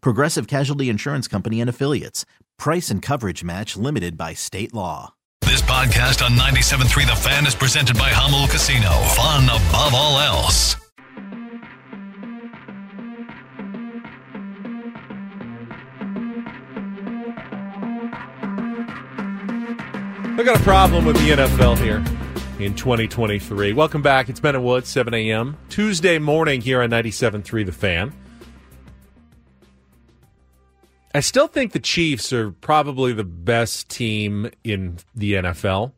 Progressive Casualty Insurance Company and Affiliates. Price and coverage match limited by state law. This podcast on 97.3 The Fan is presented by Jamul Casino. Fun above all else. I got a problem with the NFL here in 2023. Welcome back. It's Ben and Woods, 7 a.m. Tuesday morning here on 97.3 The Fan. I still think the Chiefs are probably the best team in the NFL,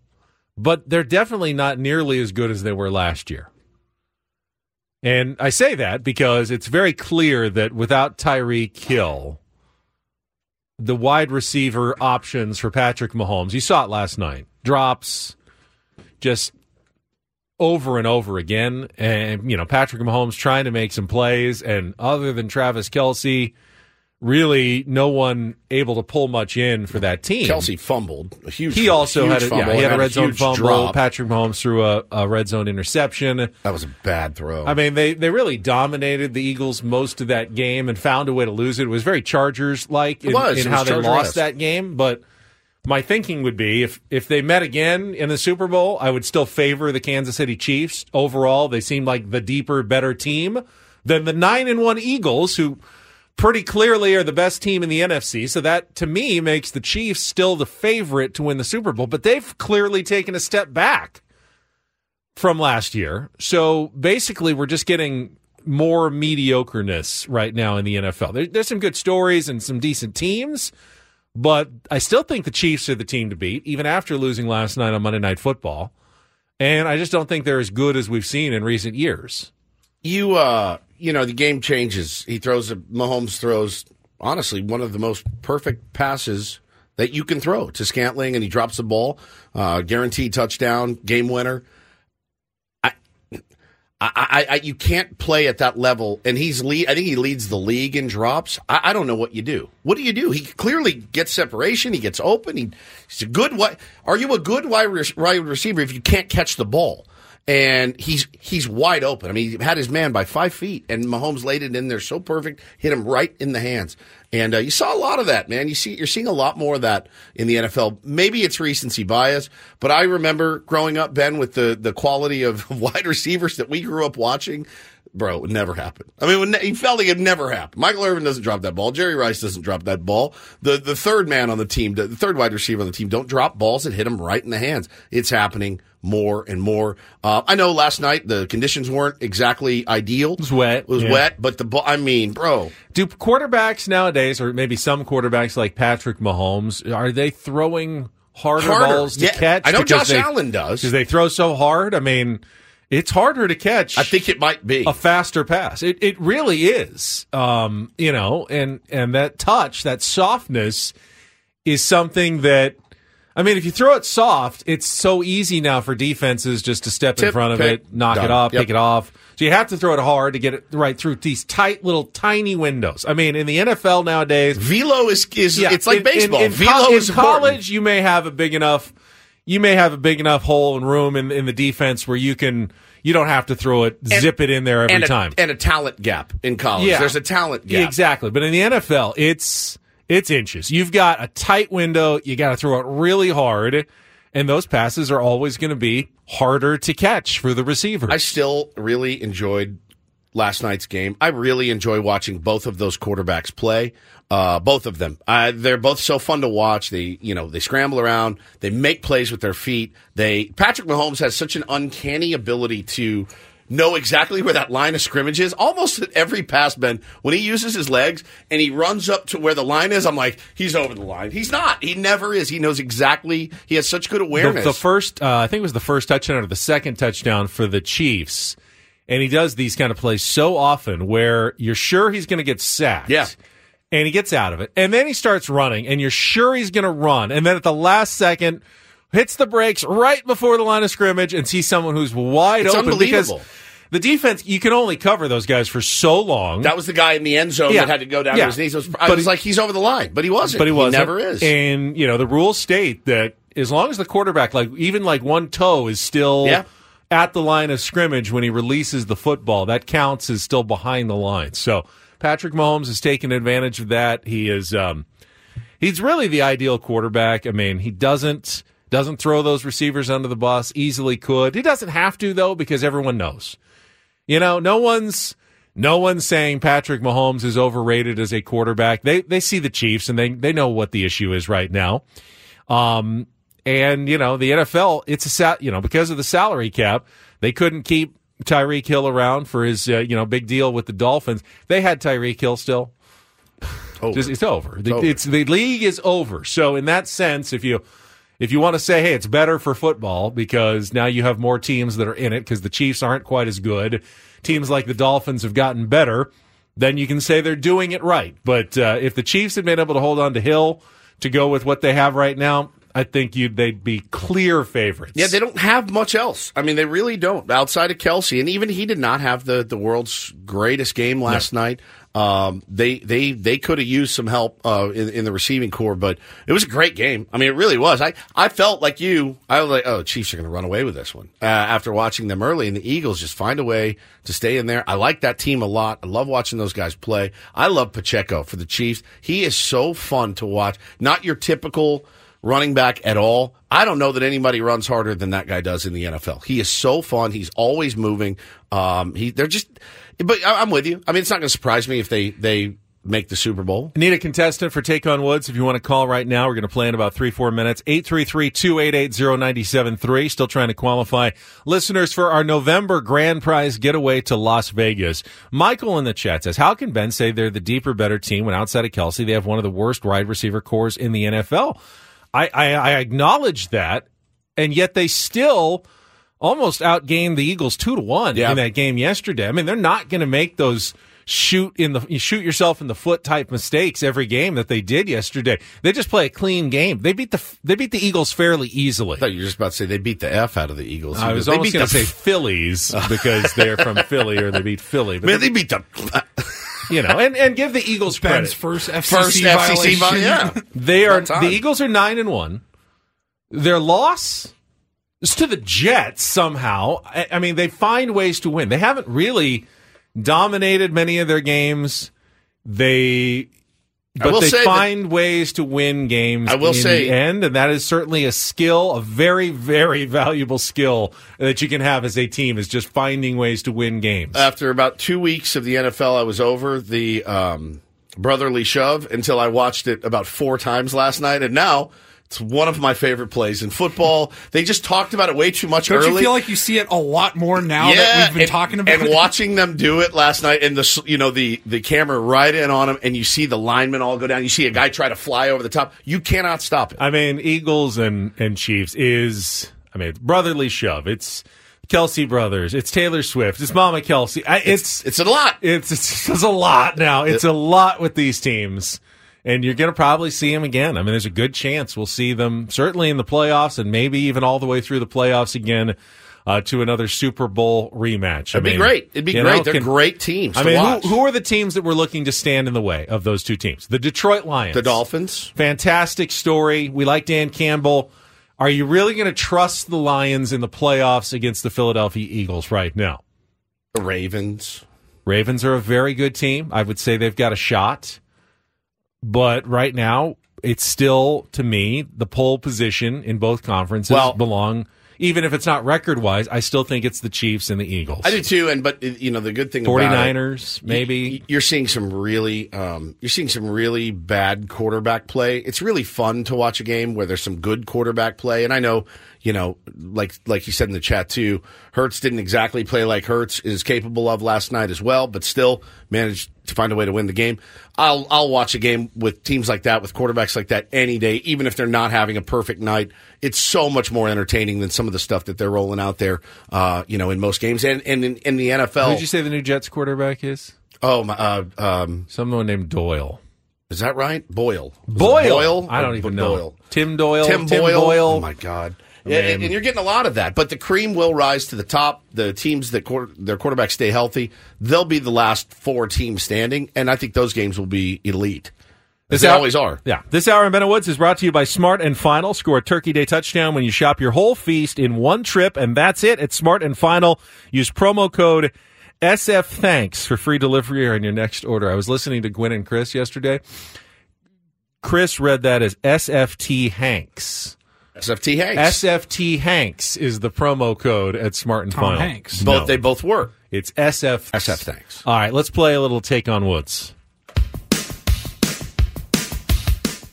but they're definitely not nearly as good as they were last year. And I say that because it's very clear that without Tyreek Hill, the wide receiver options for Patrick Mahomes, you saw it last night, drops just over and over again. And, you know, Patrick Mahomes trying to make some plays, and other than Travis Kelce, really no one able to pull much in for that team. Kelce fumbled a huge. He also huge had a, fumble yeah, he had a and red zone fumble. drop. Patrick Mahomes threw a, a red zone interception. That was a bad throw. I mean, they, they really dominated the Eagles most of that game and found a way to lose it. It was very Chargers like in, in how they lost that game. But my thinking would be if if they met again in the Super Bowl, I would still favor the Kansas City Chiefs. Overall, they seem like the deeper, better team than the nine and one Eagles, who pretty clearly are the best team in the NFC. So that to me makes the Chiefs still the favorite to win the Super Bowl. But they've clearly taken a step back from last year. So basically, we're just getting more mediocreness right now in the NFL. There, there's some good stories and some decent teams, but I still think the Chiefs are the team to beat, even after losing last night on Monday Night Football. And I just don't think they're as good as we've seen in recent years. you, uh, you know, the game changes. He throws a Mahomes throws honestly one of the most perfect passes that you can throw to Scantling, and he drops the ball, uh, guaranteed touchdown, game winner. I, I, I, you can't play at that level, and he's lead. I think he leads the league in drops. I, I don't know what you do. What do you do? He clearly gets separation. He gets open. He, he's a good. What are you a good wide, re- wide receiver if you can't catch the ball? And he's he's wide open. I mean, he had his man by five feet, and Mahomes laid it in there so perfect, hit him right in the hands. And uh, you saw a lot of that, man. You see, you're seeing a lot more of that in the NFL. Maybe it's recency bias, but I remember growing up, Ben, with the the quality of wide receivers that we grew up watching. Bro, it would never happen. I mean, it ne- he felt like it never happened. Michael Irvin doesn't drop that ball. Jerry Rice doesn't drop that ball. The the third man on the team, the third wide receiver on the team, don't drop balls that hit him right in the hands. It's happening more and more. Uh, I know last night the conditions weren't exactly ideal. It was wet, It was yeah. wet, but the ball. I mean, bro, Do quarterbacks nowadays, or maybe some quarterbacks like Patrick Mahomes, are they throwing harder, Harder. balls to Yeah, catch? I know Josh they- Allen does. Because they throw so hard. I mean, it's harder to catch. I think it might be. a faster pass. It it really is. Um, you know, and and that touch, that softness is something that I mean, if you throw it soft, it's so easy now for defenses just to step in front of pick, it, knock it off, Yep. pick it off. So you have to throw it hard to get it right through these tight little tiny windows. I mean, in the NFL nowadays, Velo is is it's like in- baseball. In, in, Velo co- in is important. college, you may have a big enough, you may have a big enough hole and room in, in the defense where you can, you don't have to throw it, And- zip it in there every and a, time. and a talent gap in college. Yeah. There's a talent gap. exactly. But in the NFL, it's it's inches. You've got a tight window. You got to throw it really hard, and those passes are always going to be harder to catch for the receiver. I still really enjoyed last night's game. I really enjoy watching both of those quarterbacks play. Uh, both of them. Uh, they're both so fun to watch. They, you know, they scramble around. They make plays with their feet. They Patrick Mahomes has such an uncanny ability to know exactly where that line of scrimmage is. Almost at every pass, Ben, when he uses his legs and he runs up to where the line is, I'm like, he's over the line. He's not. He never is. He knows exactly. He has such good The, awareness. the first, uh, I think it was the first touchdown or the second touchdown for the Chiefs. And he does these kind of plays so often where you're sure he's going to get sacked. Yeah. And he gets out of it. And then he starts running, and you're sure he's going to run. And then at the last second, hits the brakes right before the line of scrimmage and sees someone who's wide It's open because unbelievable. the defense, you can only cover those guys for so long. that was the guy in the end zone Yeah. that had to go down Yeah. to his knees. It was, I But was he- like, he's over the line, but he wasn't. but he wasn't. never is. And you know the rules state that as long as the quarterback, like even like one toe, is still Yeah. at the line of scrimmage when he releases the football, that counts as still behind the line. So Patrick Mahomes has taken advantage of that. He is um, he's really the ideal quarterback. I mean, he doesn't doesn't throw those receivers under the bus. Easily could. He doesn't have to though because everyone knows. You know, no one's no one's saying Patrick Mahomes is overrated as a quarterback. They they see the Chiefs and they they know what the issue is right now. Um and you know, the NFL, it's a you know, because of the salary cap, they couldn't keep Tyreek Hill around for his uh, you know, big deal with the Dolphins. They had Tyreek Hill still. Over. Just- it's over. The, over. It's the league is over. So in that sense, if you if you want to say, hey, it's better for football because now you have more teams that are in it because the Chiefs aren't quite as good. Teams like the Dolphins have gotten better. Then you can say they're doing it right. But uh, if the Chiefs had been able to hold on to Hill to go with what they have right now, I think you'd they'd be clear favorites. Yeah, they don't have much else. I mean, they really don't outside of Kelce, and even he did not have the, the world's greatest game last night. Um, they they they could have used some help uh, in, in the receiving corps, but it was a great game. I mean, it really was. I, I felt like you. I was like, oh, Chiefs are going to run away with this one uh, after watching them early, and the Eagles just find a way to stay in there. I like that team a lot. I love watching those guys play. I love Pacheco for the Chiefs. He is so fun to watch. Not your typical running back at all. I don't know that anybody runs harder than that guy does in the NFL. He is so fun. He's always moving. Um, he they're just, but I'm with you. I mean, it's not going to surprise me if they they make the Super Bowl. Need a contestant for Take on Woods. If you want to call right now, we're going to play in about three, four minutes. 833-288-0973. Still trying to qualify listeners for our November grand prize getaway to Las Vegas. Michael in the chat says, how can Ben say they're the deeper, better team when outside of Kelce, they have one of the worst wide receiver corps in the NFL? I, I, I acknowledge that, and yet they still almost outgained the Eagles two to one Yeah. in that game yesterday. I mean, they're not going to make those shoot in the you shoot yourself in the foot type mistakes every game that they did yesterday. They just play a clean game. They beat the they beat the Eagles fairly easily. I thought you were just about to say they beat the F out of the Eagles. I was they almost going to say Phillies because they're from Philly or they beat Philly. But Man, they beat the you know, and, and give the Eagles Ben's credit. first FCC first FCC. violation. Yeah, They are the Eagles are nine and one. Their loss is to the Jets somehow. I, I mean, they find ways to win. They haven't really dominated many of their games. They but they say that- find ways to win games I will in say- the end, and that is certainly a skill, a very, very valuable skill that you can have as a team is just finding ways to win games. after about two weeks of the NFL, I was over the um, brotherly shove until I watched it about four times last night, and now it's one of my favorite plays in football. They just talked about it way too much Don't early. you feel like you see it a lot more now that we've been and, talking about and it? And watching them do it last night, and the you know the the camera right in on them, and you see the linemen all go down. You see a guy try to fly over the top. You cannot stop it. I mean, Eagles and, and Chiefs is, I mean, brotherly shove. It's Kelce brothers. It's Taylor Swift. It's Mama Kelce. I, it's, It's a lot. it's, it's, it's a lot now. It's a lot with these teams. And you're going to probably see them again. I mean, there's a good chance we'll see them certainly in the playoffs and maybe even all the way through the playoffs again uh, to another Super Bowl rematch. It'd be great. It'd be great. know, They're can- great teams. I mean, who, who are the teams that we're looking to stand in the way of those two teams? The Detroit Lions. the Dolphins? Fantastic story. We like Dan Campbell. Are you really going to trust the Lions in the playoffs against the Philadelphia Eagles right now? The Ravens. Ravens are a very good team. I would say they've got a shot. But right now, it's still, to me, the pole position in both conferences Well- belong even if it's not record wise, I still think it's the Chiefs and the Eagles. I do too, and but you know the good thing about it, 49ers, maybe. you're seeing some really um, you're seeing some really bad quarterback play. It's really fun to watch a game where there's some good quarterback play, and I know you know like like you said in the chat too. Hurts didn't exactly play like Hurts is capable of last night as well, but still managed to find a way to win the game. I'll I'll watch a game with teams like that with quarterbacks like that any day, even if they're not having a perfect night. It's so much more entertaining than some of the stuff that they're rolling out there, uh, you know, in most games and and in, in the NFL. Who did you say the new Jets quarterback is? Oh, my, uh, um, Someone named Doyle. is that right? Boyle. Boyle. Boyle. I don't Or even Doyle? know. Tim Doyle. Tim, Boyle. Boyle. Oh my God. Yeah, and, and you're getting a lot of that, but the cream will rise to the top. The teams that quarter, their quarterbacks stay healthy, they'll be the last four teams standing, and I think those games will be elite. As they hour- always are. Yeah. This hour in Ben and Woods is brought to you by Smart and Final. Score a Turkey Day touchdown when you shop your whole feast in one trip, and that's it. It's Smart and Final. Use promo code SF Thanks for free delivery on your next order. I was listening to Gwen and Chris yesterday. Chris read that as SFT Hanks. SFT Hanks. SFT Hanks is the promo code at Smart and Tom Final. Hanks. both No, they both were. it's SF. SF Thanks. All right, let's play a little take on Woods.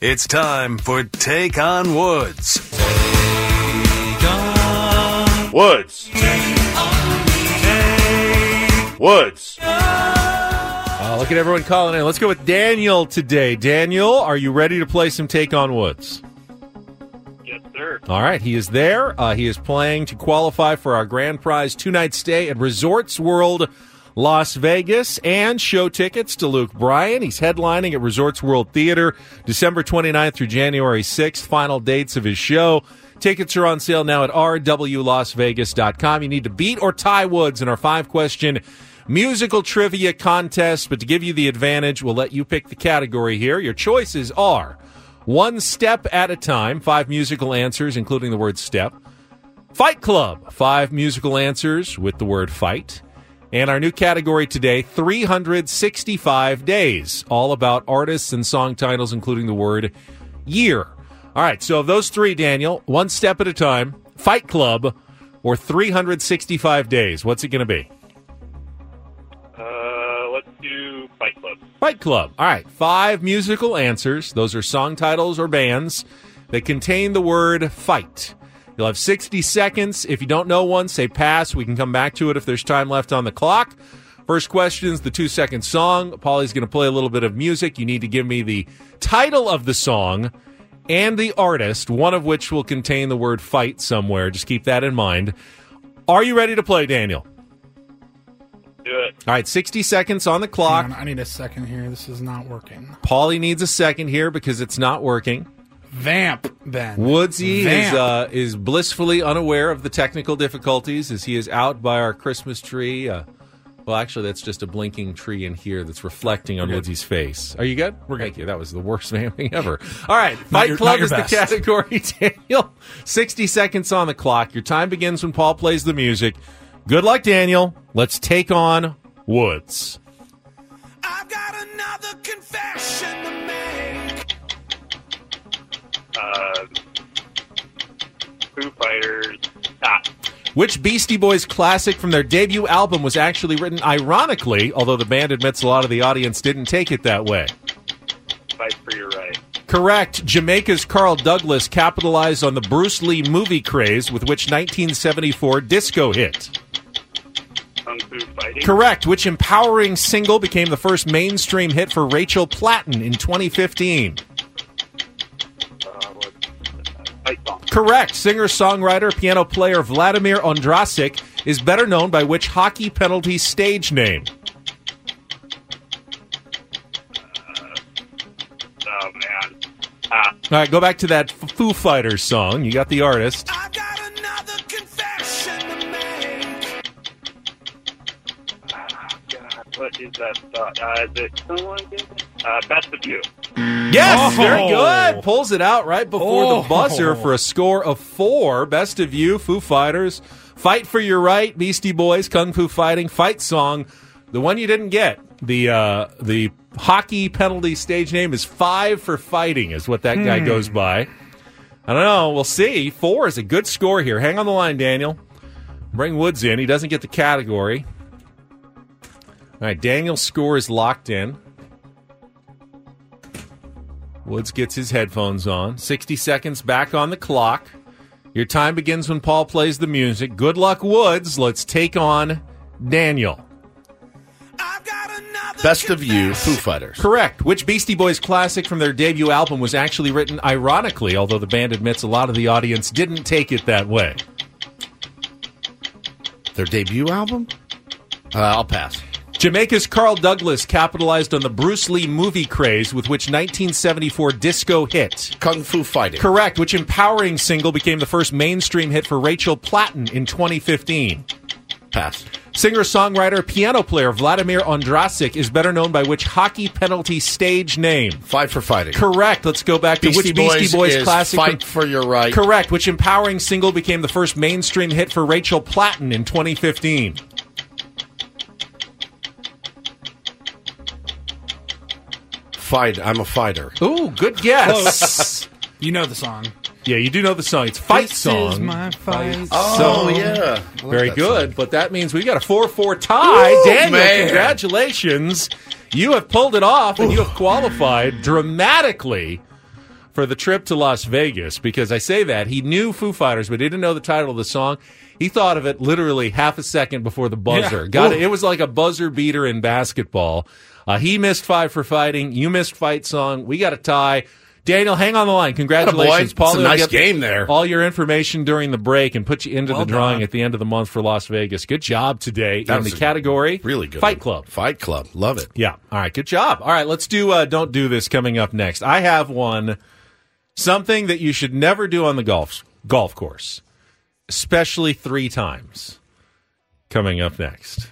It's time for Take on Woods. Woods. Woods. Uh, look at everyone calling in. Let's go with Daniel today. Daniel, are you ready to play some Take on Woods? Sir. All right, he is there. Uh, he is playing to qualify for our grand prize two night stay at Resorts World Las Vegas and show tickets to Luke Bryan. He's headlining at Resorts World Theater December 29th through January 6th. Final dates of his show. Tickets are on sale now at rwlasvegas.com. You need to beat or tie Woods in our five question musical trivia contest. But to give you the advantage, we'll let you pick the category here. Your choices are one step at a time, five musical answers, including the word step. Fight Club, five musical answers with the word fight. And our new category today, 365 days, all about artists and song titles, including the word year. All right, so of those three, Daniel, one step at a time, Fight Club, or 365 days, what's it going to be? Fight Club. All right, five musical answers. Those are song titles or bands that contain the word fight. You'll have 60 seconds. If you don't know one, say pass. We can come back to it if there's time left on the clock. First question is the two second song. Polly's going to play a little bit of music. You need to give me the title of the song and the artist, one of which will contain the word fight somewhere. Just keep that in mind. Are you ready to play, Daniel? Do it. All right, 60 seconds on the clock. Hang on, I need a second here. This is not working. Paulie needs a second here because it's not working. Vamp, then. Woodsy is uh, is blissfully unaware of the technical difficulties as he is out by our Christmas tree. Uh, well, actually, that's just a blinking tree in here that's reflecting on Woodsy's face. Are you good? We're Thank you. That was the worst vamping ever. All right, Fight your- Club not your is the category. Daniel, sixty seconds on the clock. Your time begins when Paul plays the music. Good luck, Daniel. Let's take on Woods. I've got another confession to make. Uh, Foo Fighters. Ah, Which Beastie Boys classic from their debut album was actually written ironically, although the band admits a lot of the audience didn't take it that way? Fight for Your Right. Correct. Jamaica's Carl Douglas capitalized on the Bruce Lee movie craze with which 1974 disco hit. Kung Fu Fighting. Correct. Which empowering single became the first mainstream hit for Rachel Platten in 2015? Uh, what's, uh, fight Song. Correct. Singer, songwriter, piano player Vladimir Ondrasik is better known by which hockey penalty stage name? Oh, man. Ah, All right, go back to that Foo Fighters song. You got the artist. That song? Uh, is it someone? Uh, Best of You. Yes, Oh. very good. Pulls it out right before Oh. the buzzer for a score of four. Best of you, Foo Fighters. Fight for your right, Beastie Boys, Kung Fu Fighting, fight song. The one you didn't get, the uh, the hockey penalty stage name is Five for Fighting, is what that guy Hmm. goes by. I don't know. We'll see. Four is a good score here. Hang on the line, Daniel. Bring Woods in. He doesn't get the category. All right, Daniel's score is locked in. Woods gets his headphones on. 60 seconds back on the clock. Your time begins when Paul plays the music. Good luck, Woods. Let's take on Daniel. Best of You, Foo Fighters. Correct. Which Beastie Boys classic from their debut album was actually written ironically, although the band admits a lot of the audience didn't take it that way? Their debut album? Uh, I'll pass. Jamaica's Carl Douglas capitalized on the Bruce Lee movie craze with which 1974 disco hit. Kung Fu Fighting. Correct. Which empowering single became the first mainstream hit for Rachel Platten in 2015? Pass. Singer songwriter piano player Vladimir Ondrasik is better known by which hockey penalty stage name? Fight for Fighting. Correct. Let's go back to Beastie which Beastie Boys Boys is classic. Fight for Your Right. Correct. Which empowering single became the first mainstream hit for Rachel Platten in 2015? Fight. I'm a fighter. Ooh, good guess. You know the song. yeah, you do know the song. It's Fight This Song. is my fight. Oh, song. yeah. Like Very good. song. But that means we got a 4 4 tie. Ooh, Daniel, man. congratulations. You have pulled it off and you have qualified dramatically for the trip to Las Vegas because I say that. He knew Foo Fighters, but he didn't know the title of the song. He thought of it literally half a second before the buzzer. Yeah. Got it. It was like a buzzer beater in basketball. Uh, he missed five for fighting. You missed fight song. We got a tie. Daniel, hang on the line. Congratulations. Paul. It's a nice game there. All your information during the break and put you into Well the drawing done. at the end of the month for Las Vegas. Good job today That in the category Really good. Fight. Club. Fight Club. Love it. Yeah. All right. Good job. All right. Let's do uh, Don't Do This coming up next. I have one, something that you should never do on the golf, golf course, especially three times coming up next.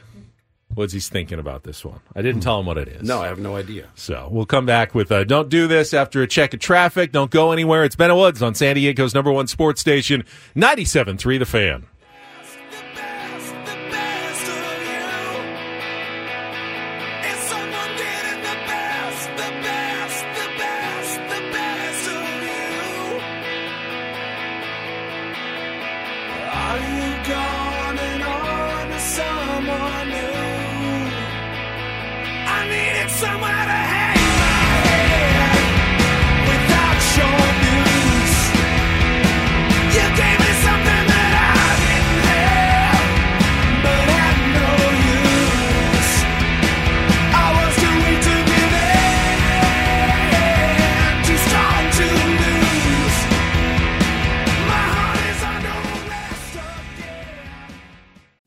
What's he's thinking about this one? I didn't tell him what it is. No, I have no idea. So we'll come back with uh, Don't Do This after a check of traffic. Don't go anywhere. It's Ben Woods on San Diego's number one sports station, 97.3 The Fan. Are you gone and on to someone new? I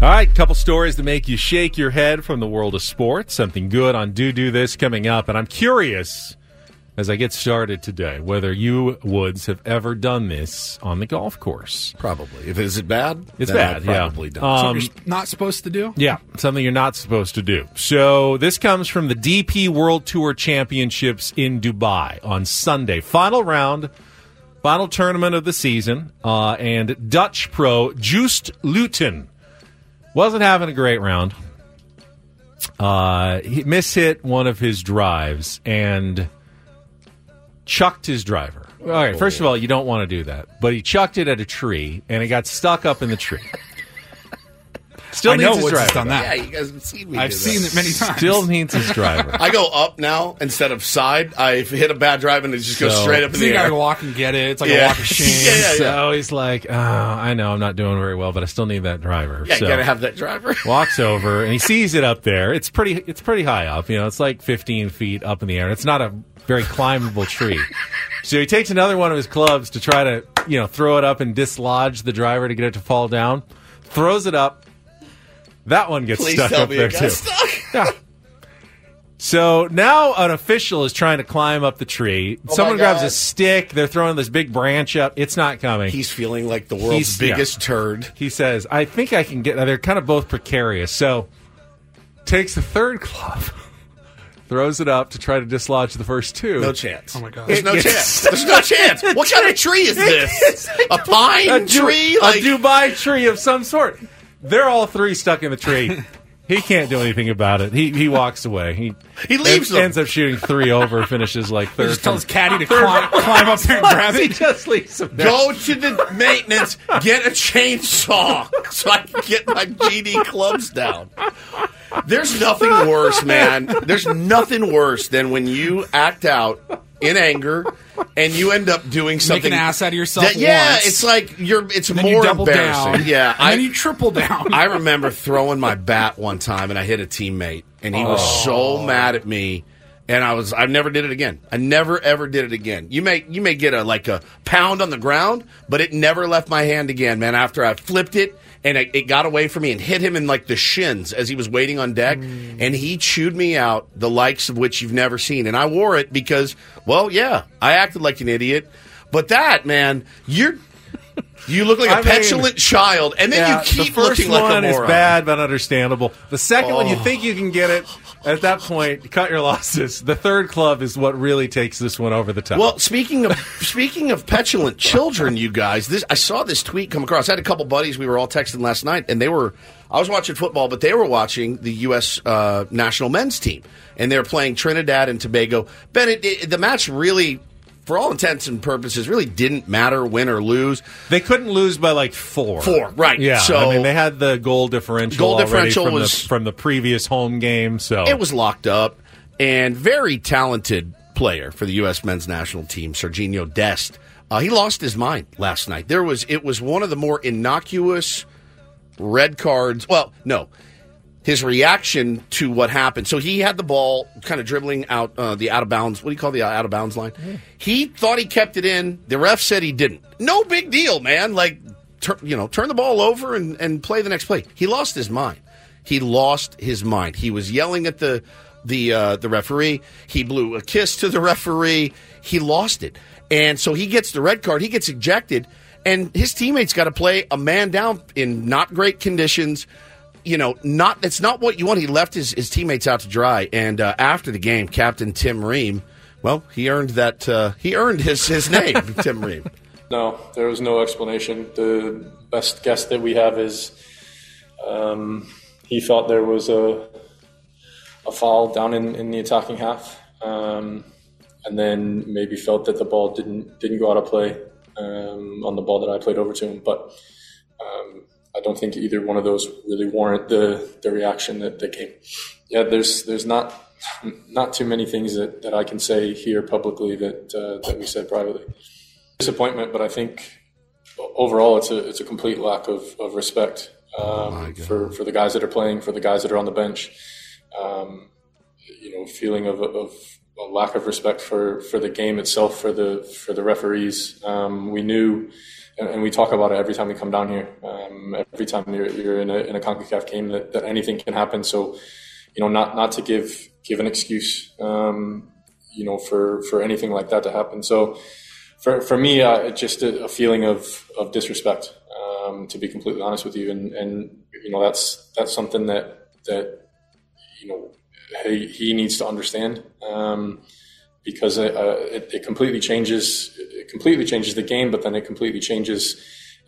All right, couple stories to make you shake your head from the world of sports. Something good on Do Do This coming up. And I'm curious, as I get started today, whether you, Woods, have ever done this on the golf course. Probably. If is it bad? It's bad, I've yeah. probably done. Um, Something you're not supposed to do? Yeah, something you're not supposed to do. So this comes from the DP World Tour Championships in Dubai on Sunday. Final round, final tournament of the season, uh, and Dutch pro Joost Luiten wasn't having a great round. Uh, he mishit one of his drives and chucked his driver. All right, first of all, you don't want to do that, but he chucked it at a tree and it got stuck up in the tree. Still I needs know his Woods driver. done that. Yeah, you guys have seen me. I've do seen that. it many times. Still needs his driver. I go up now instead of side. I hit a bad drive and it just goes So- straight up in So the you air. gotta walk and get it. It's like Yeah. a walk of shame. Yeah, yeah, yeah. So he's like, oh, I know I'm not doing very well, but I still need that driver. Yeah, so you gotta have that driver. walks over and he sees it up there. It's pretty. It's pretty high up. You know, it's like 15 feet up in the air. It's not a very climbable tree. So he takes another one of his clubs to try to, you know, throw it up and dislodge the driver to get it to fall down. Throws it up. That one gets Please stuck tell up me there it got too. stuck. Yeah. So now an official is trying to climb up the tree. Oh my Someone grabs God. a stick. They're throwing this big branch up. It's not coming. He's feeling like the world's He's- yeah. biggest turd. He says, I think I can get. They're kind of both precarious. So takes the third club, throws it up to try to dislodge the first two. No chance. Oh my god. There's It no gets chance. There's no chance. What kind of tree is this? A pine A, Du- tree? a Dubai tree of some sort. They're all three stuck in the tree. He can't do anything about it. He he walks away. He He leaves en- them. ends up shooting three over. Finishes like He third. just tells from- Caddy to climb, climb up there and grab he just leaves him there. go to the maintenance, get a chainsaw so I can get my GD clubs down. There's nothing worse, man. There's nothing worse than when you act out in anger and you end up doing something Make an ass out of yourself. that- yeah, once, it's like you're. It's and more embarrassing. down. Yeah, and then you triple down. I remember throwing my bat one time and I hit a teammate and he was Oh. so mad at me and I was I never did it again. I never ever did it again. You may you may get a like a pound on the ground, but it never left my hand again, man. After I flipped it and it, it got away from me and hit him in like the shins as he was waiting on deck mm. and he chewed me out the likes of which you've never seen. And I wore it because well, yeah, I acted like an idiot. But that, man, you're you look like a I mean- petulant child, and then Yeah, you keep the first looking like a one is bad but understandable. The second one, you Oh. think you can get it. At that point, cut your losses. The third club is what really takes this one over the top. Well, speaking of speaking of petulant children, you guys, this I saw this tweet come across. I had a couple buddies we were all texting last night, and they were I was watching football, but they were watching the U.S. Uh, national men's team, and they were playing Trinidad and Tobago. Ben, it, it, the match really, for all intents and purposes, really didn't matter win or lose. they couldn't lose by like four. Four, right. Yeah. So- I mean, they had the goal differential. Goal differential from was- the, from the previous home game. So It was locked up, and very talented player for the U.S. men's national team, Serginho Dest. Uh, he lost his mind last night. There was it was one of the more innocuous red cards. Well, no, his reaction to what happened. So he had the ball kind of dribbling out uh, the out of bounds. What do you call the out of bounds line? He thought he kept it in. The ref said he didn't. No big deal, man. Like, tur- you know, turn the ball over and, and play the next play. He lost his mind. He lost his mind. He was yelling at the the uh, the referee. He blew a kiss to the referee. He lost it, and so he gets the red card. He gets ejected, and his teammates got to play a man down in not great conditions you know, not it's not what you want. He left his, his teammates out to dry, and uh, after the game, Captain Tim Ream, well, he earned that. Uh, he earned his his name, Tim Ream. No, there was no explanation. The best guess that we have is um, he thought there was a a foul down in, in the attacking half, um, and then maybe felt that the ball didn't didn't go out of play um, on the ball that I played over to him. But um, I don't think either one of those really warrant the the reaction that, that came. Yeah, there's there's not not too many things that, that I can say here publicly that uh, that we said privately disappointment, but I think overall, it's a it's a complete lack of, of respect um, for for the guys that are playing, for the guys that are on the bench. Um, you know, feeling of, of a lack of respect for, for the game itself, for the for the referees. Um, we knew, and, and we talk about it every time we come down here. Um, every time you're, you're in a in a Concacaf game, that, that anything can happen. So, you know, not not to give give an excuse, um, you know, for for anything like that to happen. So, for for me, uh, it's just a, a feeling of of disrespect. Um, to be completely honest with you, and and you know that's that's something that that you know he, he needs to understand um, because it, uh, it, it completely changes it completely changes the game, but then it completely changes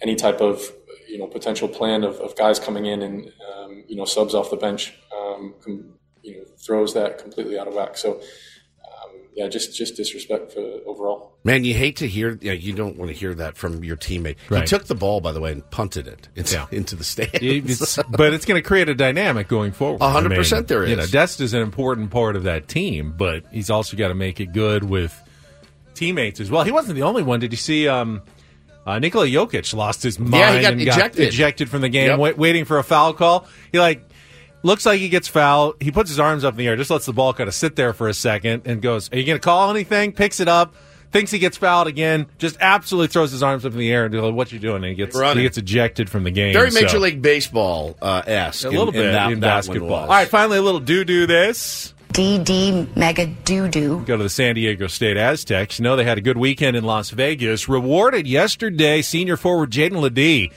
any type of you know potential plan of, of guys coming in and um, you know subs off the bench um, you know throws that completely out of whack. So yeah, just just disrespect for overall. Man, you hate to hear. Yeah, you don't want to hear that from your teammate. He took the ball, by the way, and punted it into, Yeah. into the stands. It's- but it's going to create a dynamic going forward. A hundred I mean, percent there is. You know, is. Dest is an important part of that team, but he's also got to make it good with teammates as well. He wasn't the only one. Did you see? Um, uh, Nikola Jokic lost his mind Yeah, he got and ejected. got ejected from the game, Yep. wait, waiting for a foul call. He like looks like he gets fouled. He puts his arms up in the air, just lets the ball kind of sit there for a second, and goes, "Are you going to call anything?" Picks it up. Thinks he gets fouled again. Just absolutely throws his arms up in the air and goes, "What you doing?" And he gets Running. he gets ejected from the game. Very So- Major League Baseball uh, esque. a little bit in, that, in that basketball. All right, finally a little do do this. DD mega doo doo. Go to the San Diego State Aztecs. You know they had a good weekend in Las Vegas. Rewarded yesterday, senior forward Jaedon LeDee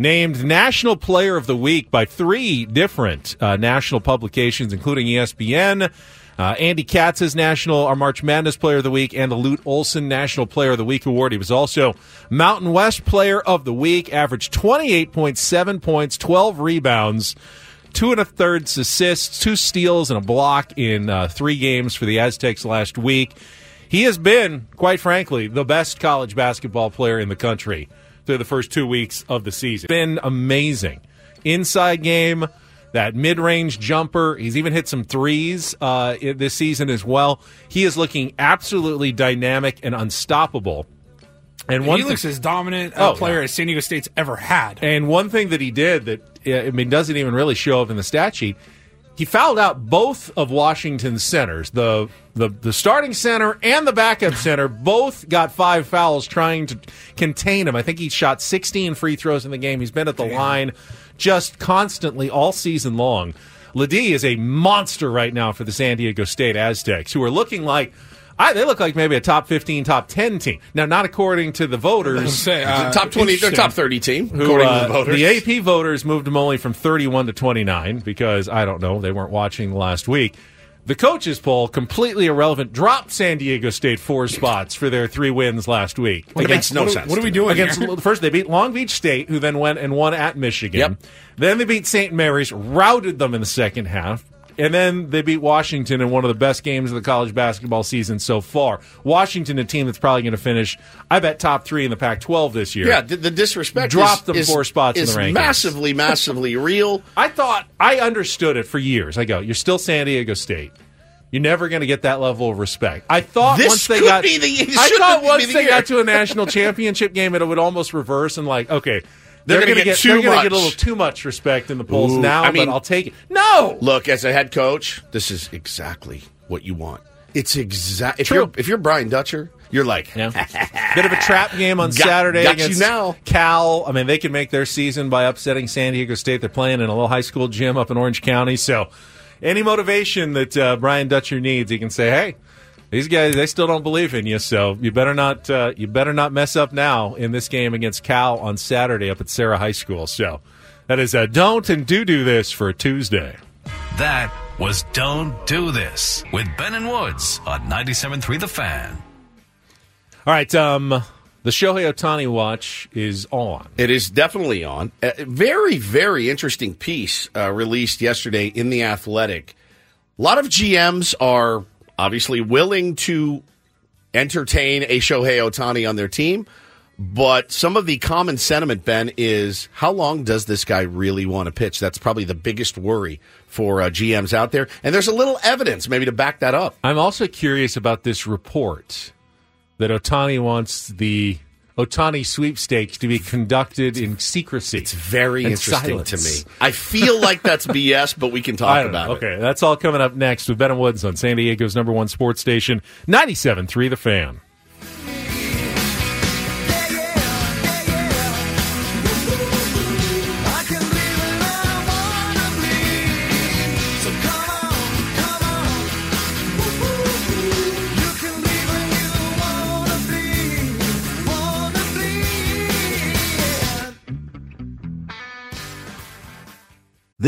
named National Player of the Week by three different uh, national publications, including ESPN. Uh, Andy Katz's National or March Madness Player of the Week and the Lute Olson National Player of the Week award. He was also Mountain West Player of the Week, averaged 28.7 points, 12 rebounds, two and a third assists, two steals, and a block in uh, three games for the Aztecs last week. He has been, quite frankly, the best college basketball player in the country through the first two weeks of the season. Been amazing. Inside game, that mid range jumper. He's even hit some threes uh, this season as well. He is looking absolutely dynamic and unstoppable. And one he looks as dominant a Oh, player yeah. as San Diego State's ever had. and one thing that he did that I mean doesn't even really show up in the stat sheet. He fouled out both of Washington's centers. The the the starting center and the backup center both got five fouls trying to contain him. I think he shot 16 free throws in the game. He's been at the line just constantly all season long. LeDee is a monster right now for the San Diego State Aztecs, who are looking like I, they look like maybe a top 15, top 10 team. Now, not according to the voters. Say, uh, top 20, they're top 30 team, Who, according uh, to the voters. The AP voters moved them only from 31 to 29 because, I don't know, they weren't watching last week. The coaches poll, completely irrelevant, dropped San Diego State four spots for their three wins last week. That makes no what, sense. What are we doing Against here? first, they beat Long Beach State, who then went and won at Michigan. Yep. Then they beat St. Mary's, routed them in the second half, and then they beat Washington in one of the best games of the college basketball season so far. Washington, a team that's probably going to finish, I bet, top three in the Pac-12 this year. Yeah, the, the disrespect Dropped is, them is- four spots in the rankings. massively, massively real. I thought I understood it for years. I go, you're still San Diego State. You're never going to get that level of respect. I thought This once they got, the- I thought once the they year. got to a national championship game, it would almost reverse and like, okay, They're they're, gonna get get, too get a much. little too much respect in the polls Ooh, now. I mean- but I'll take it. No, Look, as a head coach, this is exactly what you want. It's exact. If True. you're if you're Brian Dutcher, you're like, Yeah. Bit of a trap game on Got- Saturday got you against now. Cal. I mean, they can make their season by upsetting San Diego State. They're playing in a little high school gym up in Orange County. So, any motivation that uh, Brian Dutcher needs, he can say, "Hey, these guys, they still don't believe in you. So you better not, uh, you better not mess up now in this game against Cal on Saturday up at Sarah High School." So, that is uh, don't and do do this for Tuesday. That was Don't Do This with Ben and Woods on 97.3 The Fan. All right, um, the Shohei Ohtani watch is on. It is definitely on. A very, very interesting piece uh, released yesterday in The Athletic. A lot of GMs are obviously willing to entertain a Shohei Ohtani on their team, but some of the common sentiment, Ben, is how long does this guy really want to pitch? That's probably the biggest worry for uh, GMs out there. And there's a little evidence maybe to back that up. I'm also curious about this report that Ohtani wants the Ohtani sweepstakes to be conducted in secrecy. It's Very interesting silence. to me. I feel like that's BS, but we can talk about know. it. Okay, that's all coming up next with Ben and Woods on San Diego's number one sports station, 97.3 The Fan.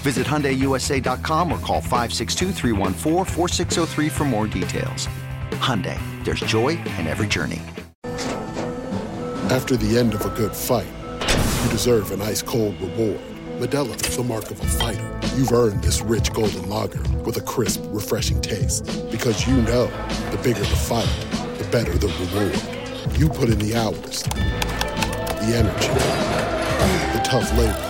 Visit HyundaiUSA.com or call 562-314-4603 for more details. Hyundai, there's joy in every journey. After the end of a good fight, you deserve an ice cold reward. Modelo is the mark of a fighter. You've earned this rich golden lager with a crisp, refreshing taste. Because you know the bigger the fight, the better the reward. You put in the hours, the energy, the tough labor.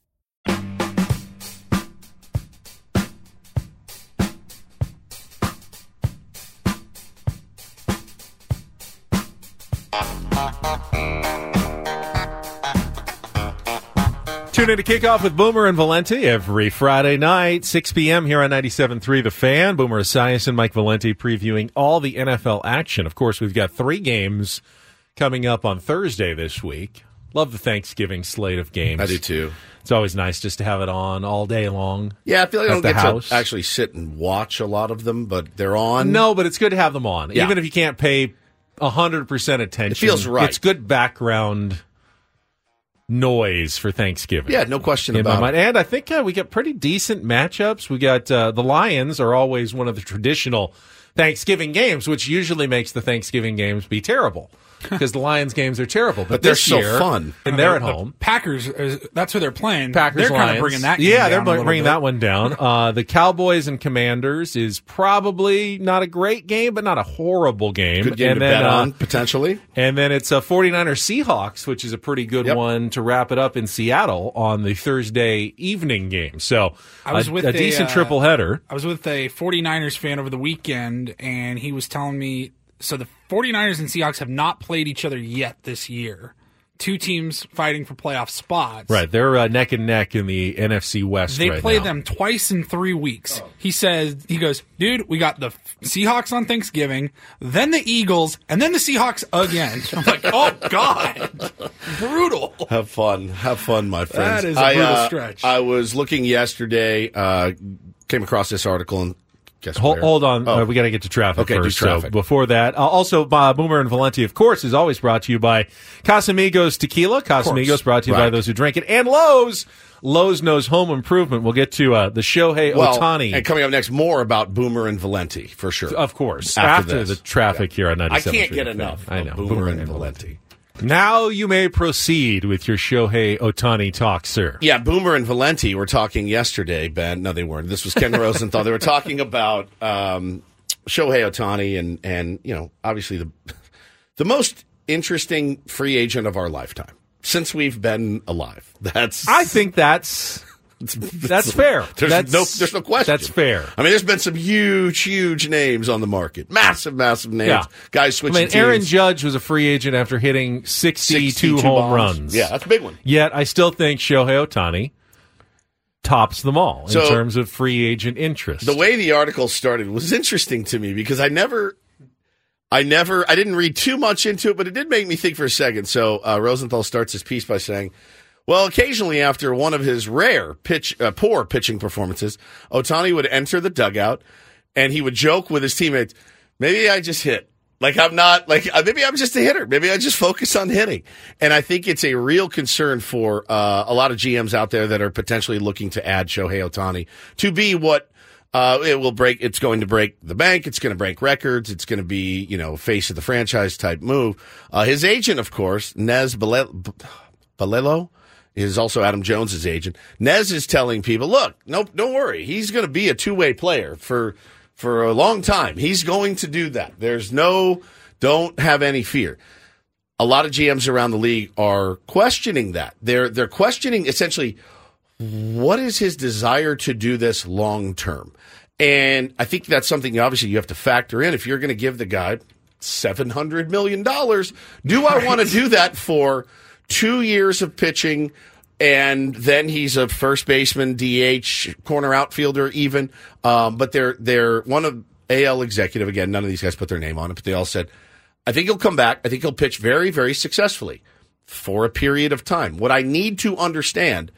Tune in to kickoff with Boomer and Valenti every Friday night, 6 p.m. here on 97.3 The Fan. Boomer Esiason and Mike Valenti previewing all the NFL action. Of course, we've got three games coming up on Thursday this week. Love the Thanksgiving slate of games. I do too. It's always nice just to have it on all day long. Yeah, I feel like I don't get house. to actually sit and watch a lot of them, but they're on. No, but it's good to have them on, Yeah. even if you can't pay hundred percent attention. It feels right. It's good background noise for Thanksgiving. Yeah, no question in my about mind. it. And I think uh, we get pretty decent matchups. We got uh, the Lions are always one of the traditional Thanksgiving games, which usually makes the Thanksgiving games be terrible because the Lions games are terrible. But, But they're this so year, fun. and they're at The home. Packers, uh, that's who they're playing. Packers they're kind of bringing that. Game yeah, down they're a bringing bit. that one down. Uh, the Cowboys and Commanders is probably not a great game, but not a horrible game. Good game and to then, bet uh, on, potentially. And then it's a 49er Seahawks, which is a pretty good Yep. one to wrap it up in Seattle on the Thursday evening game. So I was a, with a decent uh, triple header. I was with a 49ers fan over the weekend, and he was telling me so the 49ers and Seahawks have not played each other yet this year. Two teams fighting for playoff spots. Right, they're uh, neck and neck in the NFC West. They right play now. them twice in three weeks. He says, he goes, dude, we got the Seahawks on Thanksgiving, then the Eagles, and then the Seahawks again. I'm like, oh, God. Brutal. Have fun. Have fun, my friends. That is a I, brutal uh, stretch. I was looking yesterday, uh, came across this article, and guess Hold, hold on, Oh. uh, we got to get to traffic Okay, first. traffic. So before that, uh, also uh, Boomer and Valenti, of course, is always brought to you by Casamigos Tequila. Casamigos brought to you by those who drink it, and Lowe's. Lowe's knows home improvement. We'll get to uh, the Shohei well, Ohtani. and coming up next, more about Boomer and Valenti for sure. Of course, After after, the traffic here on ninety seven. I can't get enough. I know. Boomer, and Valenti. Now you may proceed with your Shohei Ohtani talk, sir. Yeah, Boomer and Valenti were talking yesterday, Ben. No, they weren't. This was Ken Rosenthal. They were talking about um, Shohei Ohtani and and you know obviously the the most interesting free agent of our lifetime since we've been alive. That's I think that's that's fair. There's That's- no there's no question. That's fair. I mean, there's been some huge, huge names on the market. Massive, massive names. Yeah. Guys I switching mean, Aaron teams. Judge was a free agent after hitting 62, 62 home bombs. runs. Yeah, that's a big one. Yet I still think Shohei Ohtani tops them all in So- terms of free agent interest. The way the article started was interesting to me because I never, I never, I didn't read too much into it, but it did make me think for a second. So uh, Rosenthal starts his piece by saying, "Well, occasionally after one of his rare pitch, uh, poor pitching performances, Ohtani would enter the dugout and he would joke with his teammates, maybe I just hit." Like I'm not like uh, maybe I'm just a hitter. Maybe I just focus on hitting, and I think it's a real concern for uh, a lot of GMs out there that are potentially looking to add Shohei Ohtani to be what uh, it will break. It's going to break the bank. It's going to break records. It's going to be, you know, face of the franchise type move. Uh, his agent, of course, Nez Bale- Balelo, is also Adam Jones's agent. Nez is telling people, look, nope, don't worry. He's going to be a two way player for, for a long time. He's going to do that. There's no, don't have any fear a lot of GMs around the league are questioning that. They're they're questioning essentially what is his desire to do this long term. And I think that's something obviously you have to factor in if you're going to give the guy 700 million dollars, do I want to do that for 2 years of pitching and then he's a first baseman, DH, corner outfielder even. Um, but they're they're one of AL executive again, none of these guys put their name on it, but they all said I think he'll come back. I think he'll pitch very, very successfully for a period of time. What I need to understand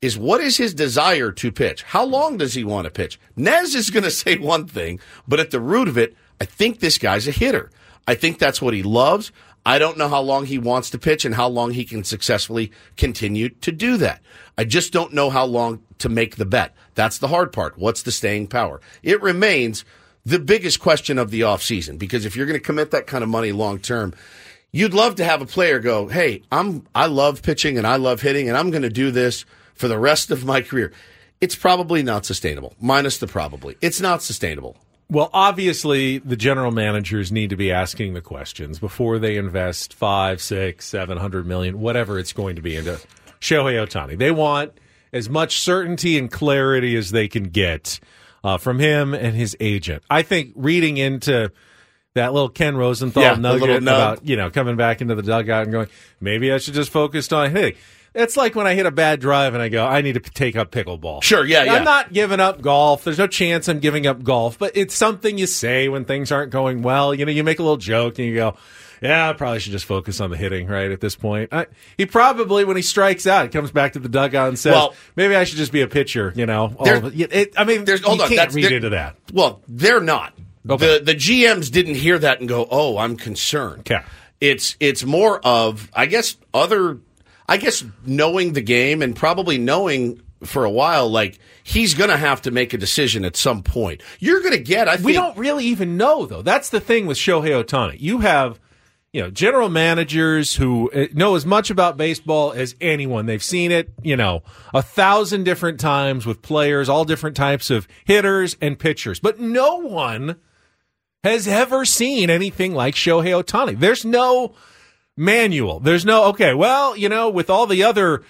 is what is his desire to pitch? How long does he want to pitch? Nez is going to say one thing, but at the root of it, I think this guy's a hitter. I think that's what he loves. I don't know how long he wants to pitch and how long he can successfully continue to do that. I just don't know how long to make the bet. That's the hard part. What's the staying power? It remains the biggest question of the offseason because if you're going to commit that kind of money long term, you'd love to have a player go, "Hey, I'm I love pitching and I love hitting and I'm going to do this for the rest of my career." It's probably not sustainable. Minus the probably. It's not sustainable. Well, obviously, the general managers need to be asking the questions before they invest five, six, seven hundred million, whatever it's going to be into Shohei Ohtani. They want as much certainty and clarity as they can get uh, from him and his agent. I think reading into that little Ken Rosenthal Yeah, nugget about you know coming back into the dugout and going, maybe I should just focus on hitting. It's like when I hit a bad drive and I go, I need to take up pickleball. Sure, yeah, yeah. I'm not giving up golf. There's no chance I'm giving up golf, but it's something you say when things aren't going well. You know, you make a little joke and you go, yeah, I probably should just focus on the hitting right at this point. I, he probably, when he strikes out, comes back to the dugout and says, Well- maybe I should just be a pitcher, you know. Oh, there- of it. It- I mean, There's hold you on. can't that's, read into that. Well, they're not. Okay. The the GMs didn't hear that and go, "Oh, I'm concerned." It's it's more of I guess other I guess knowing the game and probably knowing for a while like he's going to have to make a decision at some point. You're going to get I think We don't really even know, though. That's the thing with Shohei Ohtani. You have, you know, general managers who uh, know as much about baseball as anyone. They've seen it, you know, a thousand different times with players, all different types of hitters and pitchers. But no one has ever seen anything like Shohei Ohtani. There's no manual. There's no, okay, well, you know, with all the other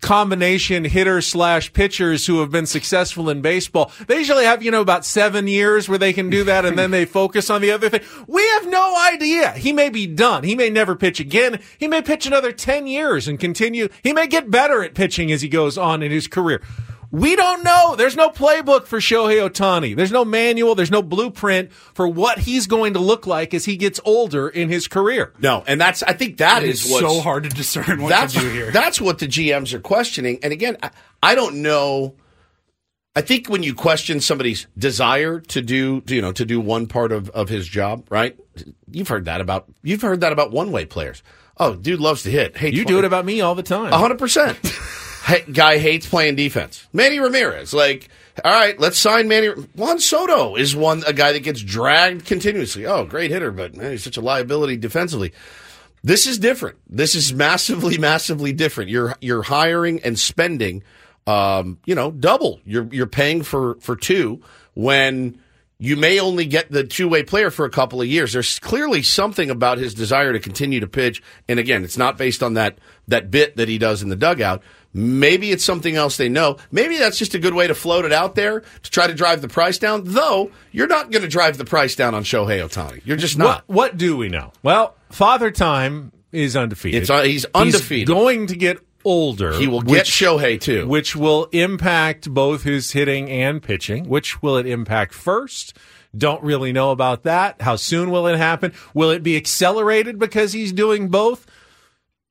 combination hitters slash pitchers who have been successful in baseball, they usually have, you know, about seven years where they can do that and then they focus on the other thing. We have no idea. He may be done. He may never pitch again. He may pitch another 10 years and continue. He may get better at pitching as he goes on in his career. We don't know. There's no playbook for Shohei Ohtani. There's no manual. There's no blueprint for what he's going to look like as he gets older in his career. No, and that's I think that It is is what's so hard to discern what that's to do here. that's what the GMs are questioning. And again, I, I don't know. I think when you question somebody's desire to do, you know, to do one part of, of his job, right? You've heard that about you've heard that about one way players. Oh, dude loves to hit. Hey, You do it about me all the time. hundred percent. Guy hates playing defense. Manny Ramirez, like, all right, let's sign Manny. Juan Soto is one a guy that gets dragged continuously. Oh, great hitter, but man, he's such a liability defensively. This is different. This is massively, massively different. You're you're hiring and spending, um, you know, double. You're you're paying for for two when you may only get the two way player for a couple of years. There's clearly something about his desire to continue to pitch, and again, it's not based on that that bit that he does in the dugout. Maybe it's something else they know. Maybe that's just a good way to float it out there to try to drive the price down. Though you're not going to drive the price down on Shohei Ohtani. You're just not. What, what do we know? Well, Father Time is undefeated. It's, uh, he's undefeated. going to get older. He will get which- Shohei too. which will impact both his hitting and pitching. Which will it impact first? Don't really know about that. How soon will it happen? Will it be accelerated because he's doing both?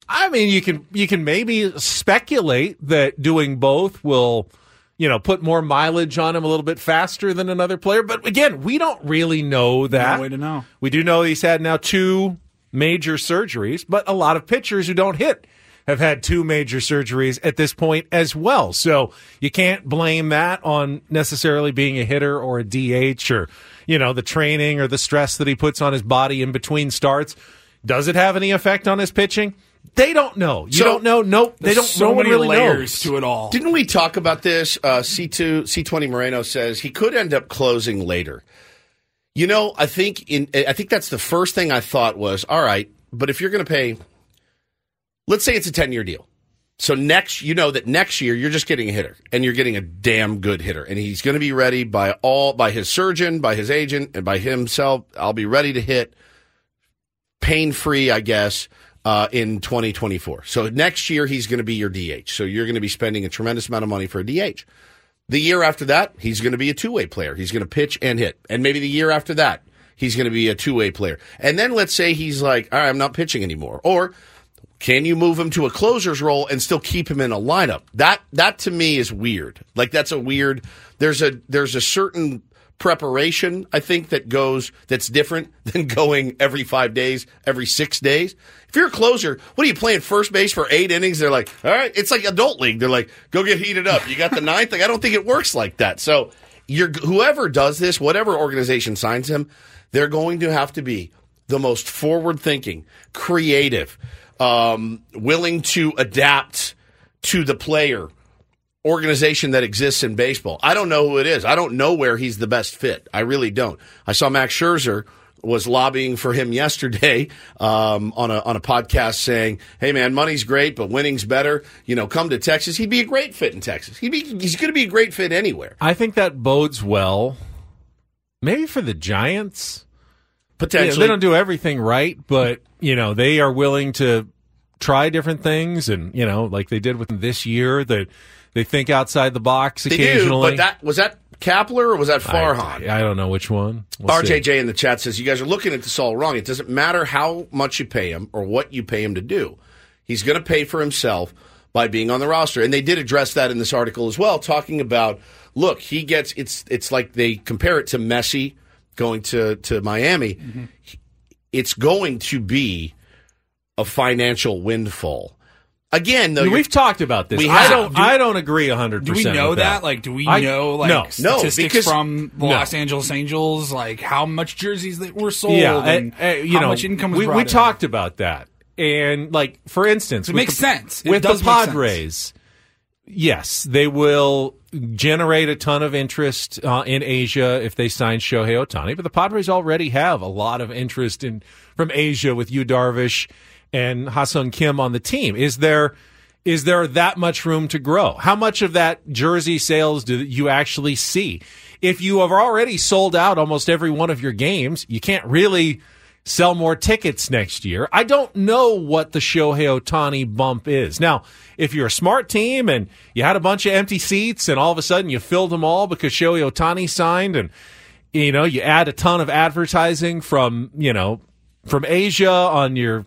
I mean, you can you can maybe speculate that doing both will, you know, put more mileage on him a little bit faster than another player. But again, we don't really know that. No way to know. We do know he's had now two major surgeries, but a lot of pitchers who don't hit have had two major surgeries at this point as well. So you can't blame that on necessarily being a hitter or a DH or, you know, the training or the stress that he puts on his body in between starts. Does it have any effect on his pitching? They don't know. You So- don't know. Nope. They don't. so no one many really layers knows. to it all. Didn't we talk about this? Uh, C2, C20 Moreno says he could end up closing later. You know, I think in I think that's the first thing I thought was, all right, but if you're going to pay let's say it's a 10-year deal. So next, you know that next year you're just getting a hitter and you're getting a damn good hitter and he's going to be ready by all by his surgeon, by his agent and by himself. I'll be ready to hit pain free, I guess, uh, in 2024. So next year he's going to be your DH. So you're going to be spending a tremendous amount of money for a DH. The year after that, he's going to be a two way player. He's going to pitch and hit. And maybe the year after that, he's going to be a two way player. And then let's say he's like, all right, I'm not pitching anymore. Or can you move him to a closer's role and still keep him in a lineup? That that to me is weird. Like that's a weird. There's a there's a certain preparation I think that goes that's different than going every five days, every six days. If you're a closer, what are you playing first base for eight innings? They're like, all right, it's like adult league. They're like, go get heated up. You got the ninth. Like I don't think it works like that. So you're whoever does this, whatever organization signs him, they're going to have to be the most forward thinking, creative, um, willing to adapt to the player organization that exists in baseball. I don't know who it is. I don't know where he's the best fit. I really don't. I saw Max Scherzer was lobbying for him yesterday um, on a on a podcast saying, "Hey man, money's great, but winning's better. You know, come to Texas. He'd be a great fit in Texas. He'd be he's going to be a great fit anywhere. I think that bodes well, maybe for the Giants. Potentially, Yeah, they don't do everything right, but you know they are willing to try different things, and you know, like they did with this year, that they think outside the box They do, occasionally. but that was that Kapler or was that Farhan? I, I don't know which one. We'll see. RJJ in the chat says you guys are looking at this all wrong. It doesn't matter how much you pay him or what you pay him to do. He's going to pay for himself by being on the roster, and they did address that in this article as well, talking about look, he gets it's it's like they compare it to Messi going to to Miami. Mm-hmm. It's going to be a financial windfall. Again, though, I mean, we've talked about this. We I have. don't. Do- I don't agree hundred Do we know with that? Like, do we I- know like no. No, statistics because- from the No. Los Angeles Angels, like how much jerseys that were sold, Yeah, and uh, uh, you how know, much income was we, we in? talked about that, and like for instance, It makes the- sense. It with the. Padres. Yes, they will generate a ton of interest uh, in Asia if they sign Shohei Ohtani. But the Padres already have a lot of interest in from Asia with Yu Darvish and Hassan Kim on the team. Is there is there that much room to grow? How much of that jersey sales do you actually see? If you have already sold out almost every one of your games, you can't really sell more tickets next year. I don't know what the Shohei Ohtani bump is. Now, if you're a smart team and you had a bunch of empty seats and all of a sudden you filled them all because Shohei Ohtani signed and you know, you add a ton of advertising from, you know, from Asia on your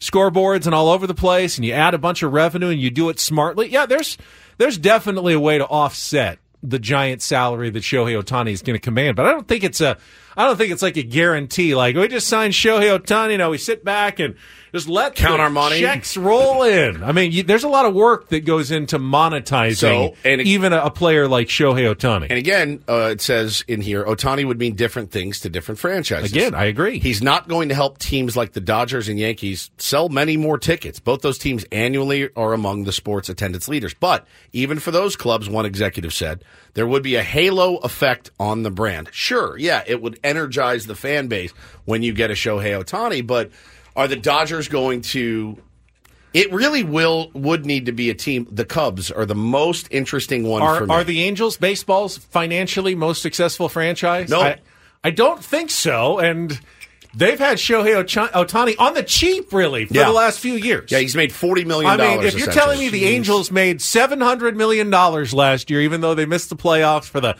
scoreboards and all over the place and you add a bunch of revenue and you do it smartly. Yeah, there's there's definitely a way to offset the giant salary that Shohei Ohtani is going to command, but I don't think it's a I don't think it's like a guarantee. Like we just signed Shohei Ohtani, you know, we sit back and just let Count the our money. checks roll in. I mean, you, there's a lot of work that goes into monetizing So, and it- even a, a player like Shohei Ohtani. And again, uh, it says in here, Ohtani would mean different things to different franchises. Again, I agree. He's not going to help teams like the Dodgers and Yankees sell many more tickets. Both those teams annually are among the sports attendance leaders. But even for those clubs, one executive said, there would be a halo effect on the brand. Sure, yeah, it would energize the fan base when you get a Shohei Ohtani, but are the Dodgers going to it really will would need to be a team. The Cubs are the most interesting one for Are, me. are the Angels baseball's financially most successful franchise? No. I, I don't think so. And they've had Shohei Ohtani on the cheap, really, for Yeah. the last few years. Yeah, he's made forty million I mean, if you're telling me the Angels made seven hundred million dollars last year, even though they missed the playoffs for the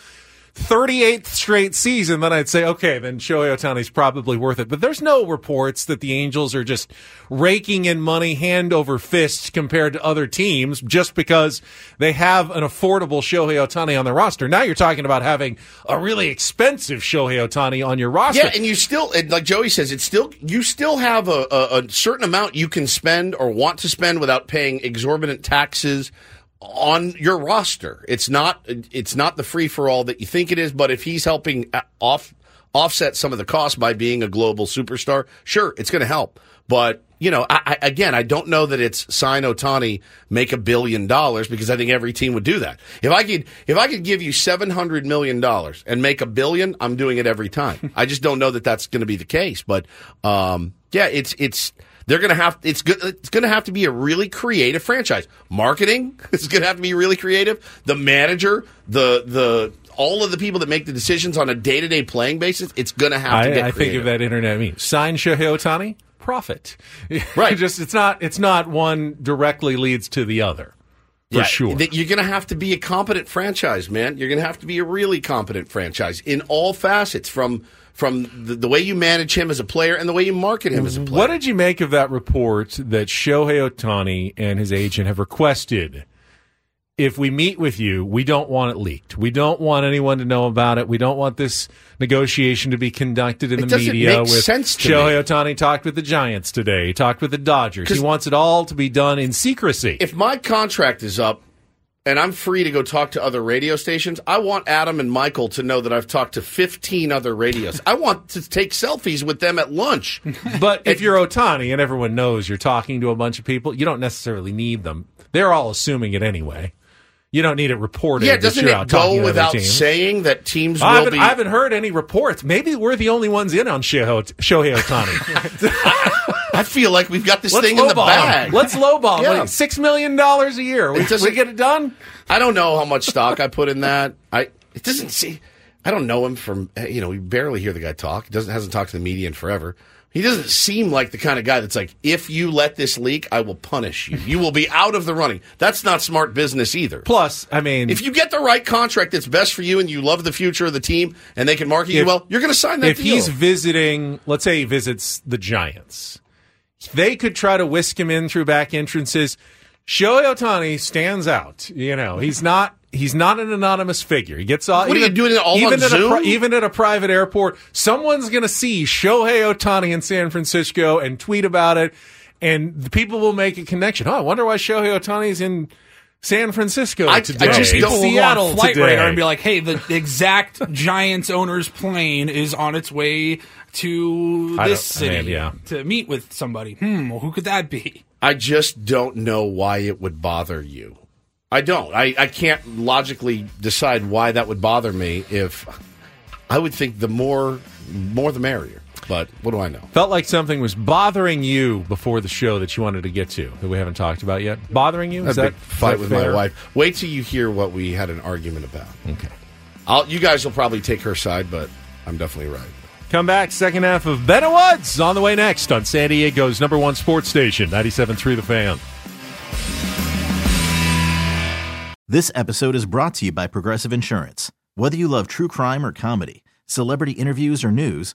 38th straight season, then I'd say, okay, then Shohei Ohtani's probably worth it. But there's no reports that the Angels are just raking in money hand over fist compared to other teams just because they have an affordable Shohei Ohtani on their roster. Now you're talking about having a really expensive Shohei Ohtani on your roster. Yeah, and you still, like Joey says, it's still you still have a, a, a certain amount you can spend or want to spend without paying exorbitant taxes on your roster. It's not it's not the free for all that you think it is. But if he's helping off offset some of the cost by being a global superstar, sure, it's going to help. But you know, I, I, again, I don't know that it's sign Ohtani make a billion dollars because I think every team would do that. If I could, if I could give you seven hundred million dollars and make a billion, I'm doing it every time. I just don't know that that's going to be the case. But um, yeah, it's it's they're going to have it's good it's going to have to be a really creative franchise. Marketing is going to have to be really creative. The manager, the the all of the people that make the decisions on a day to day playing basis, it's going to have to I, get. I think of that internet meme. Sign Shohei Ohtani, profit. Right. Just it's not it's not one directly leads to the other. For Yeah, sure. You're going to have to be a competent franchise, man. You're going to have to be a really competent franchise in all facets from from the, the way you manage him as a player and the way you market him as a mhm. player. What did you make of that report that Shohei Ohtani and his agent have requested? If we meet with you, we don't want it leaked. We don't want anyone to know about it. We don't want this negotiation to be conducted in It the media. make with sense to Shohei. Ohtani talked with the Giants today. He talked with the Dodgers. He wants it all to be done in secrecy. If my contract is up and I'm free to go talk to other radio stations, I want Adam and Michael to know that I've talked to 15 other radios. I want to take selfies with them at lunch. But if you're Ohtani and everyone knows you're talking to a bunch of people, you don't necessarily need them. They're all assuming it anyway. You don't need it reported. yeah, that doesn't you're it out go without saying that teams will I haven't, be? I haven't heard any reports. Maybe we're the only ones in on Shohei Shohei Ohtani. I feel like we've got this Let's thing in the lowball bag. Let's lowball. Yeah. Six million dollars a year. We, It doesn't- we get it done. I don't know how much stock I put in that. I it doesn't see. I don't know him from you know. We barely hear the guy talk. He doesn't hasn't talked to the media in forever. He doesn't seem like the kind of guy that's like, if you let this leak, I will punish you. You will be out of the running. That's not smart business either. Plus, I mean, If you get the right contract that's best for you and you love the future of the team and they can market you If- well, you're going to sign that if deal. he's visiting, let's say he visits the Giants, they could try to whisk him in through back entrances. Shohei Ohtani stands out. You know, he's not he's not an anonymous figure. He gets all. What are you doing it all even on at A, Zoom? pri- even at a private airport, someone's going to see Shohei Ohtani in San Francisco and tweet about it, and the people will make a connection. Oh, I wonder why Shohei Ohtani's in San Francisco I- I today. just in don't- People go Seattle on flight today. radar and be like, "Hey, the exact Giants owner's plane is on its way to I this city mean, yeah. to meet with somebody." Hmm, well, who could that be? I just don't know why it would bother you. I don't. I, I can't logically decide why that would bother me if I would think the more more the merrier. But what do I know? Felt like something was bothering you before the show that you wanted to get to that we haven't talked about yet. Bothering you? Is a that big fight is with that my wife. Wait till you hear what we had an argument about. Okay. I'll, you guys will probably take her side, but I'm definitely right. Come back, second half of Ben and Woods on the way next on San Diego's number one sports station, 97.3 The Fan. This episode is brought to you by Progressive Insurance. Whether you love true crime or comedy, celebrity interviews or news,